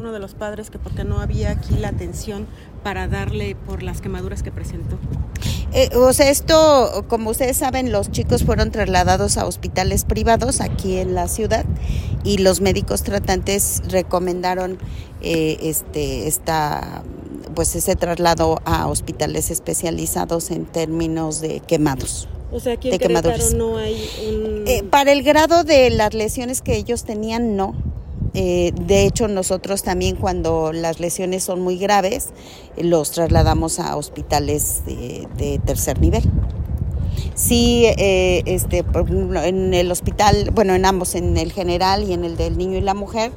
Uno de los padres que porque no había aquí la atención para darle por las quemaduras que presentó. Eh, o sea, esto, como ustedes saben, los chicos fueron trasladados a hospitales privados aquí en la ciudad y los médicos tratantes recomendaron eh, este, esta, pues ese traslado a hospitales especializados en términos de quemados. O sea, aquí en Querétaro no hay un... Eh, para el grado de las lesiones que ellos tenían, no eh, de hecho, nosotros también cuando las lesiones son muy graves, los trasladamos a hospitales de, tercer nivel. Sí, eh, este, en el hospital, bueno, en ambos, en el general y en el del niño y la mujer,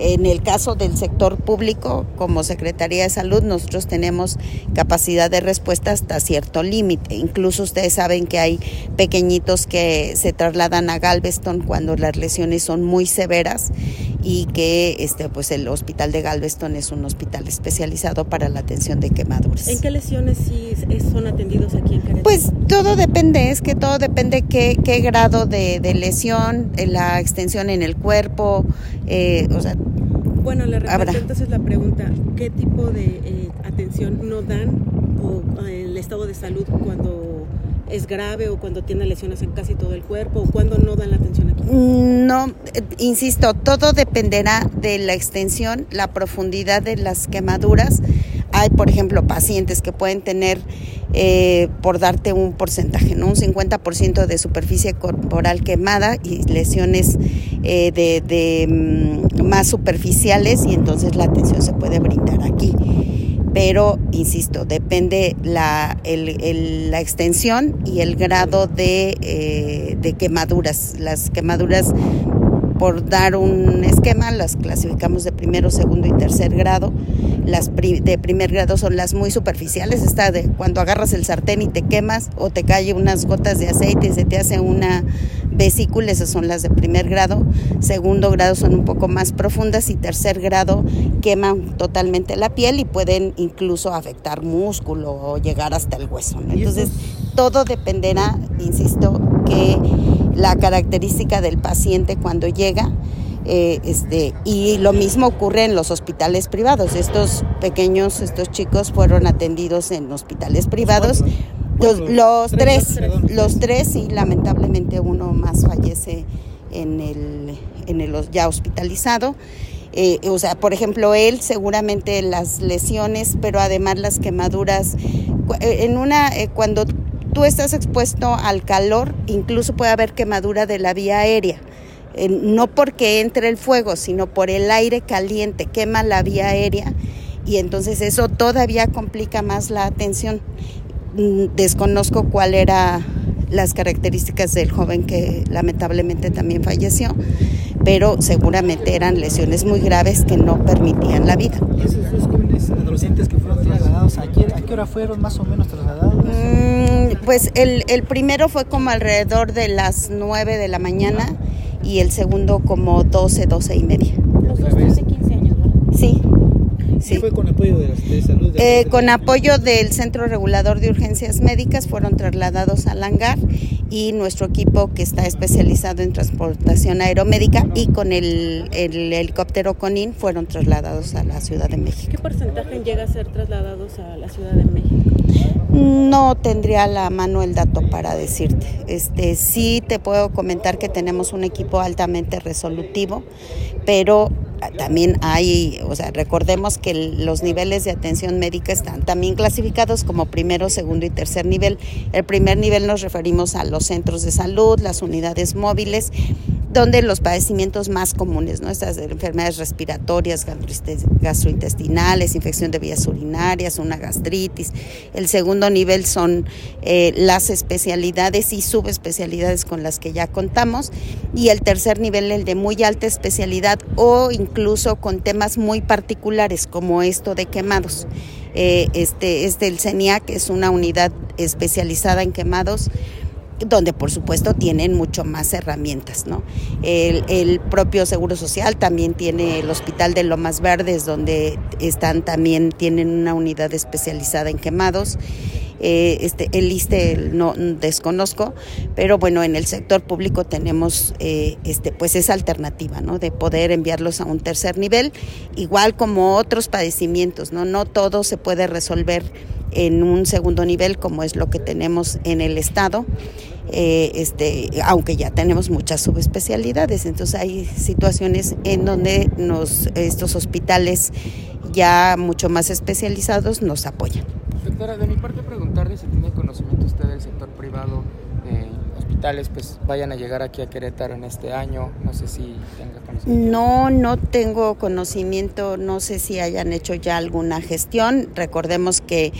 en el caso del sector público, como Secretaría de Salud, nosotros tenemos capacidad de respuesta hasta cierto límite. Incluso ustedes saben que hay pequeñitos que se trasladan a Galveston cuando las lesiones son muy severas y que este pues el hospital de Galveston es un hospital especializado para la atención de quemaduras. ¿En qué lesiones sí son atendidos aquí en Querétaro? Pues todo depende, es que todo depende qué, qué grado de, de lesión, la extensión en el cuerpo, eh, o sea, bueno, le repito entonces la pregunta, ¿qué tipo de eh, atención no dan o eh, el estado de salud cuando es grave o cuando tiene lesiones en casi todo el cuerpo o cuando no dan la atención aquí? No, eh, insisto, todo dependerá de la extensión, la profundidad de las quemaduras. Hay, por ejemplo, pacientes que pueden tener, por darte un porcentaje, ¿no? un 50% de superficie corporal quemada y lesiones de, mm, más superficiales y entonces la atención se puede brindar aquí. Pero, insisto, depende la, extensión y el grado de, eh, de quemaduras. Las quemaduras por dar un esquema, las clasificamos de primero, segundo y tercer grado. Las de primer grado son las muy superficiales, está de cuando agarras el sartén y te quemas o te cae unas gotas de aceite y se te hace una vesícula, esas son las de primer grado. Segundo grado son un poco más profundas y tercer grado queman totalmente la piel y pueden incluso afectar músculo o llegar hasta el hueso. Entonces, todo dependerá, insisto, que la característica del paciente cuando llega. Eh, este, y lo mismo ocurre en los hospitales privados. Estos pequeños, estos chicos fueron atendidos en hospitales privados. Los, tres, los tres y lamentablemente uno más fallece en el, en el ya hospitalizado. Eh, o sea, por ejemplo, él seguramente las lesiones, pero además las quemaduras. Eh, en una, cuando tú estás expuesto al calor, incluso puede haber quemadura de la vía aérea. no porque entre el fuego, sino por el aire caliente, quema la vía aérea y entonces eso todavía complica más la atención. Mm, desconozco cuál era las características del joven que lamentablemente también falleció, pero seguramente eran lesiones muy graves que no permitían la vida. ¿Y esos dos jóvenes adolescentes que fueron trasladados, ¿a qué, hora fueron más o menos trasladados? Mm, pues el, el primero fue como alrededor de las 9 de la mañana y el segundo como 12, 12 y media. Los dos de 15 años, ¿verdad? Sí. Sí. fue con apoyo de, de salud? eh, con apoyo del Centro Regulador de Urgencias Médicas fueron trasladados al hangar y nuestro equipo que está especializado en transportación aeromédica y con el, el helicóptero CONIN fueron trasladados a la Ciudad de México. ¿Qué porcentaje llega a ser trasladados a la Ciudad de México? No tendría a la mano el dato para decirte. Este, sí te puedo comentar que tenemos un equipo altamente resolutivo, pero también hay, o sea, recordemos que los niveles de atención médica están también clasificados como primero, segundo y tercer nivel. El primer nivel nos referimos a los centros de salud, las unidades móviles donde los padecimientos más comunes, ¿no? Estas enfermedades respiratorias, gastrointestinales, infección de vías urinarias, una gastritis. El segundo nivel son eh, las especialidades y subespecialidades con las que ya contamos. Y el tercer nivel, el de muy alta especialidad o incluso con temas muy particulares como esto de quemados. Eh, este, este, el CENIAC es una unidad especializada en quemados donde por supuesto tienen mucho más herramientas, ¿no? El, propio Seguro Social también tiene el Hospital de Lomas Verdes, donde están también, tienen una unidad especializada en quemados. Eh, este, el ISTE no desconozco, pero bueno, en el sector público tenemos eh, este, pues esa alternativa, ¿no? De poder enviarlos a un tercer nivel, igual como otros padecimientos, ¿no? No todo se puede resolver en un segundo nivel como es lo que tenemos en el estado. Eh, este, aunque ya tenemos muchas subespecialidades, entonces hay situaciones en donde nos, estos hospitales ya mucho más especializados nos apoyan. Doctora, de mi parte preguntarle si tiene conocimiento usted del sector privado pues vayan a llegar aquí a Querétaro en este año, no sé si tenga conocimiento. No, no tengo conocimiento, no sé si hayan hecho ya alguna gestión, recordemos que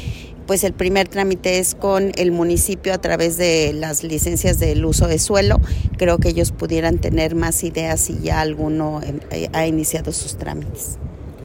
pues el primer trámite es con el municipio a través de las licencias del uso de suelo. Creo que ellos pudieran tener más ideas si ya alguno eh, ha iniciado sus trámites.